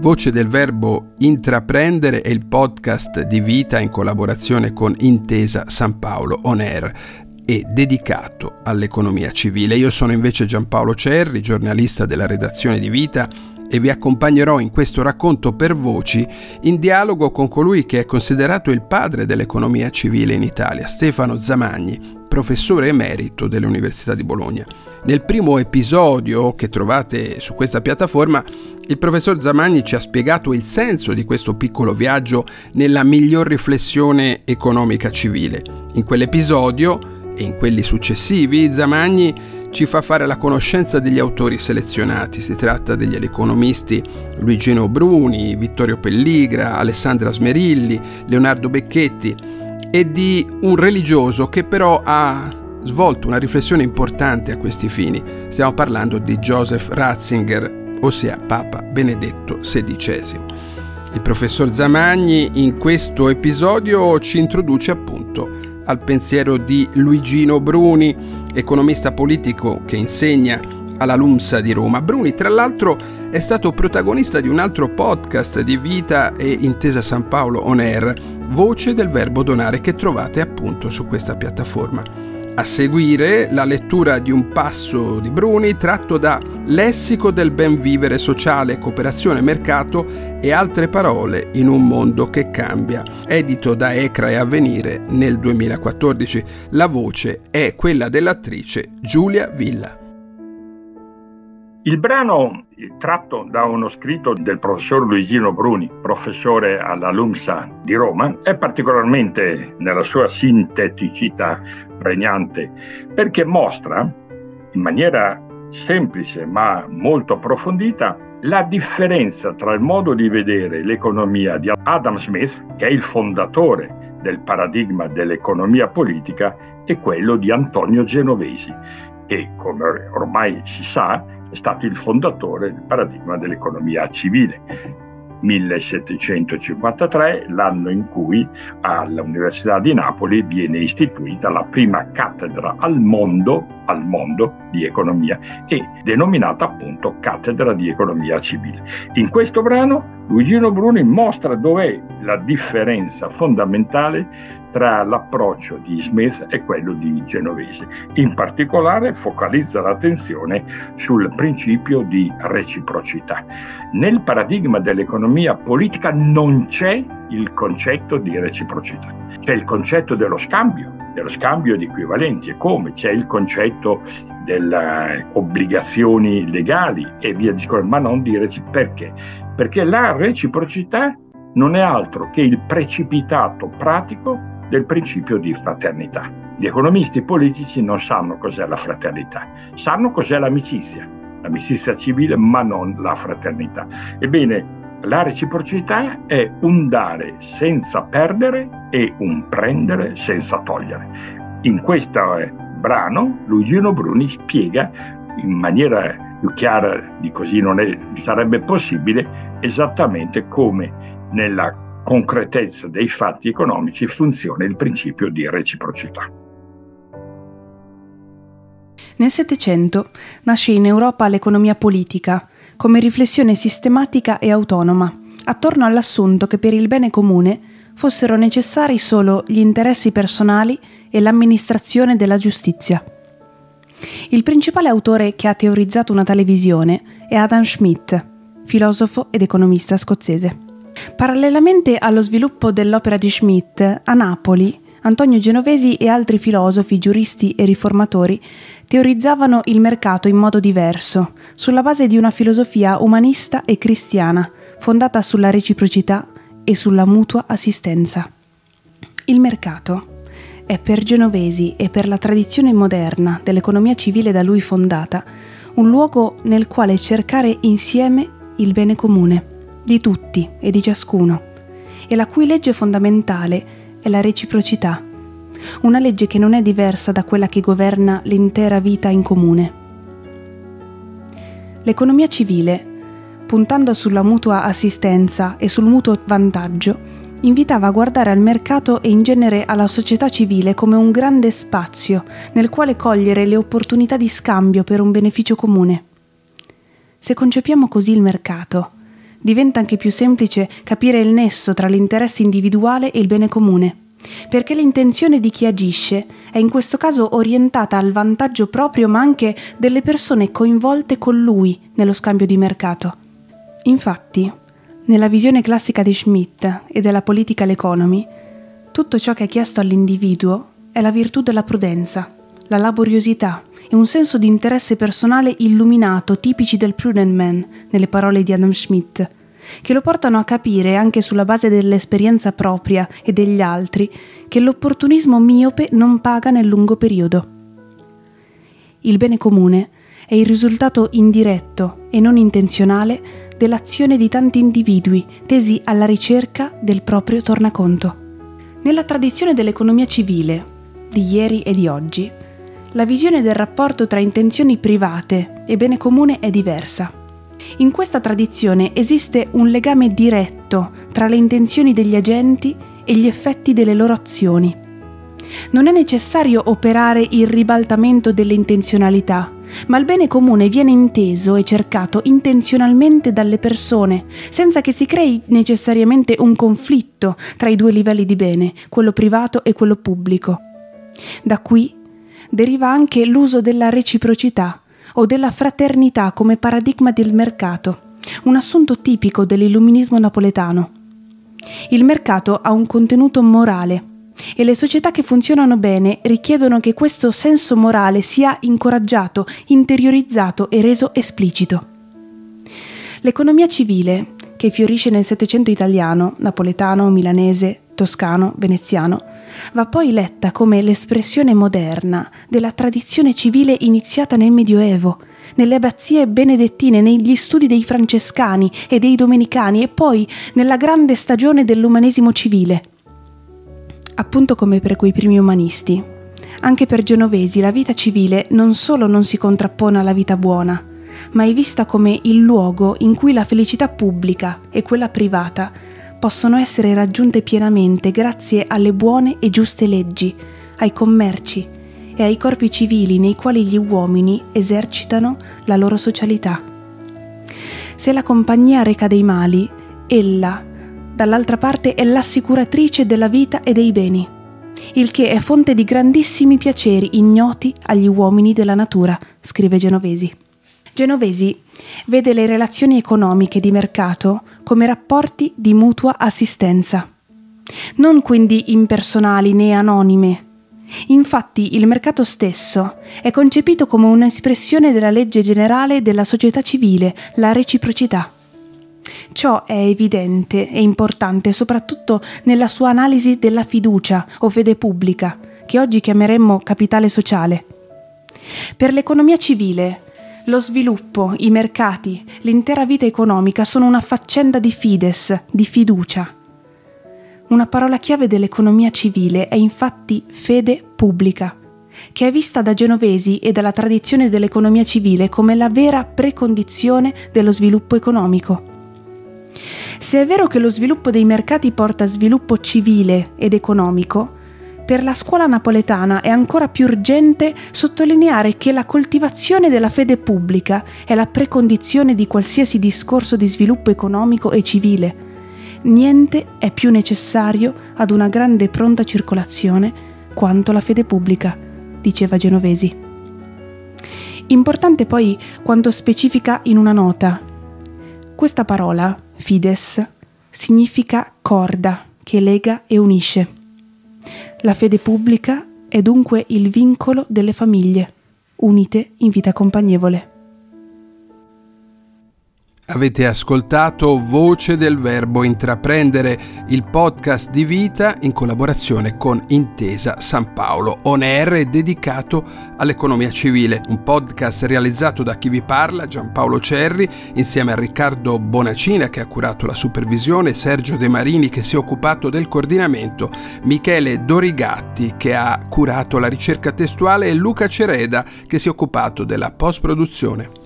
Voce del Verbo Intraprendere è il podcast di vita in collaborazione con Intesa San Paolo On Air e dedicato all'economia civile. Io sono invece Giampaolo Cerri, giornalista della redazione di Vita e vi accompagnerò in questo racconto per voci in dialogo con colui che è considerato il padre dell'economia civile in Italia, Stefano Zamagni, professore emerito dell'Università di Bologna. Nel primo episodio che trovate su questa piattaforma, il professor Zamagni ci ha spiegato il senso di questo piccolo viaggio nella miglior riflessione economica civile. In quell'episodio e in quelli successivi Zamagni ci fa fare la conoscenza degli autori selezionati. Si tratta degli economisti Luigino Bruni, Vittorio Pelligra, Alessandra Smerilli, Leonardo Becchetti e di un religioso che però ha svolto una riflessione importante a questi fini. Stiamo parlando di Joseph Ratzinger, ossia Papa Benedetto XVI. Il professor Zamagni in questo episodio ci introduce appunto al pensiero di Luigino Bruni, economista politico che insegna alla LUMSA di Roma. Bruni, tra l'altro, è stato protagonista di un altro podcast di Vita e Intesa San Paolo On Air, Voce del Verbo Donare, che trovate appunto su questa piattaforma. A seguire la lettura di un passo di Bruni tratto da Lessico del ben vivere sociale, cooperazione, mercato e altre parole in un mondo che cambia, edito da Ecra e Avvenire nel 2014. La voce è quella dell'attrice Giulia Villa. Il brano tratto da uno scritto del professor Luigino Bruni, professore alla LUMSA di Roma, è particolarmente nella sua sinteticità pregnante perché mostra in maniera semplice ma molto approfondita la differenza tra il modo di vedere l'economia di Adam Smith, che è il fondatore del paradigma dell'economia politica, e quello di Antonio Genovesi, che come ormai si sa è stato il fondatore del paradigma dell'economia civile. 1753, l'anno in cui all'Università di Napoli viene istituita la prima cattedra al mondo, al mondo di economia e denominata appunto cattedra di economia civile. In questo brano Luigino Bruni mostra dov'è la differenza fondamentale tra l'approccio di Smith e quello di Genovese. In particolare focalizza l'attenzione sul principio di reciprocità. Nel paradigma dell'economia politica non c'è il concetto di reciprocità, c'è il concetto dello scambio, dello scambio di equivalenti e come c'è il concetto delle obbligazioni legali e via discorrendo, ma non di reciprocità. Perché? Perché la reciprocità non è altro che il precipitato pratico del principio di fraternità. Gli economisti politici non sanno cos'è la fraternità, sanno cos'è l'amicizia, l'amicizia civile, ma non la fraternità. Ebbene, la reciprocità è un dare senza perdere e un prendere senza togliere. In questo brano Luigino Bruni spiega in maniera più chiara di così non è, sarebbe possibile esattamente come nella concretezza dei fatti economici funziona il principio di reciprocità. Nel Settecento nasce in Europa l'economia politica come riflessione sistematica e autonoma, attorno all'assunto che per il bene comune fossero necessari solo gli interessi personali e l'amministrazione della giustizia. Il principale autore che ha teorizzato una tale visione è Adam Smith, filosofo ed economista scozzese. Parallelamente allo sviluppo dell'opera di Schmidt, a Napoli, Antonio Genovesi e altri filosofi, giuristi e riformatori teorizzavano il mercato in modo diverso, sulla base di una filosofia umanista e cristiana, fondata sulla reciprocità e sulla mutua assistenza. Il mercato è per Genovesi e per la tradizione moderna dell'economia civile da lui fondata un luogo nel quale cercare insieme il bene comune di tutti e di ciascuno, e la cui legge fondamentale è la reciprocità, una legge che non è diversa da quella che governa l'intera vita in comune. L'economia civile, puntando sulla mutua assistenza e sul mutuo vantaggio, invitava a guardare al mercato e in genere alla società civile come un grande spazio nel quale cogliere le opportunità di scambio per un beneficio comune. Se concepiamo così il mercato, diventa anche più semplice capire il nesso tra l'interesse individuale e il bene comune, perché l'intenzione di chi agisce è in questo caso orientata al vantaggio proprio ma anche delle persone coinvolte con lui nello scambio di mercato. Infatti, nella visione classica di Schmidt e della political economy, tutto ciò che è chiesto all'individuo è la virtù della prudenza, la laboriosità e un senso di interesse personale illuminato tipici del prudent man, nelle parole di Adam Smith, che lo portano a capire, anche sulla base dell'esperienza propria e degli altri, che l'opportunismo miope non paga nel lungo periodo. Il bene comune è il risultato indiretto e non intenzionale dell'azione di tanti individui tesi alla ricerca del proprio tornaconto. Nella tradizione dell'economia civile, di ieri e di oggi, la visione del rapporto tra intenzioni private e bene comune è diversa. In questa tradizione esiste un legame diretto tra le intenzioni degli agenti e gli effetti delle loro azioni. Non è necessario operare il ribaltamento delle intenzionalità, ma il bene comune viene inteso e cercato intenzionalmente dalle persone, senza che si crei necessariamente un conflitto tra i due livelli di bene, quello privato e quello pubblico. Da qui deriva anche l'uso della reciprocità o della fraternità come paradigma del mercato, un assunto tipico dell'illuminismo napoletano. Il mercato ha un contenuto morale e le società che funzionano bene richiedono che questo senso morale sia incoraggiato, interiorizzato e reso esplicito. L'economia civile, che fiorisce nel Settecento italiano, napoletano, milanese, toscano, veneziano, va poi letta come l'espressione moderna della tradizione civile iniziata nel Medioevo, nelle abbazie benedettine, negli studi dei francescani e dei domenicani e poi nella grande stagione dell'umanesimo civile. Appunto come per quei primi umanisti. Anche per Genovesi la vita civile non solo non si contrappone alla vita buona, ma è vista come il luogo in cui la felicità pubblica e quella privata possono essere raggiunte pienamente grazie alle buone e giuste leggi, ai commerci e ai corpi civili nei quali gli uomini esercitano la loro socialità. Se la compagnia reca dei mali, ella, dall'altra parte, è l'assicuratrice della vita e dei beni, il che è fonte di grandissimi piaceri ignoti agli uomini della natura, scrive Genovesi. Genovesi vede le relazioni economiche di mercato come rapporti di mutua assistenza, non quindi impersonali né anonime. Infatti il mercato stesso è concepito come un'espressione della legge generale della società civile, la reciprocità. Ciò è evidente e importante soprattutto nella sua analisi della fiducia o fede pubblica, che oggi chiameremmo capitale sociale. Per l'economia civile, lo sviluppo, i mercati, l'intera vita economica sono una faccenda di fides, di fiducia. Una parola chiave dell'economia civile è infatti fede pubblica, che è vista da genovesi e dalla tradizione dell'economia civile come la vera precondizione dello sviluppo economico. Se è vero che lo sviluppo dei mercati porta sviluppo civile ed economico, per la scuola napoletana è ancora più urgente sottolineare che la coltivazione della fede pubblica è la precondizione di qualsiasi discorso di sviluppo economico e civile. Niente è più necessario ad una grande e pronta circolazione quanto la fede pubblica, diceva Genovesi. Importante poi quanto specifica in una nota. Questa parola, fides, significa corda che lega e unisce. La fede pubblica è dunque il vincolo delle famiglie, unite in vita compagnevole. Avete ascoltato Voce del Verbo Intraprendere, il podcast di vita in collaborazione con Intesa San Paolo, on air dedicato all'economia civile, un podcast realizzato da chi vi parla, Giampaolo Cerri, insieme a Riccardo Bonacina che ha curato la supervisione, Sergio De Marini che si è occupato del coordinamento, Michele Dorigatti che ha curato la ricerca testuale e Luca Cereda che si è occupato della post-produzione.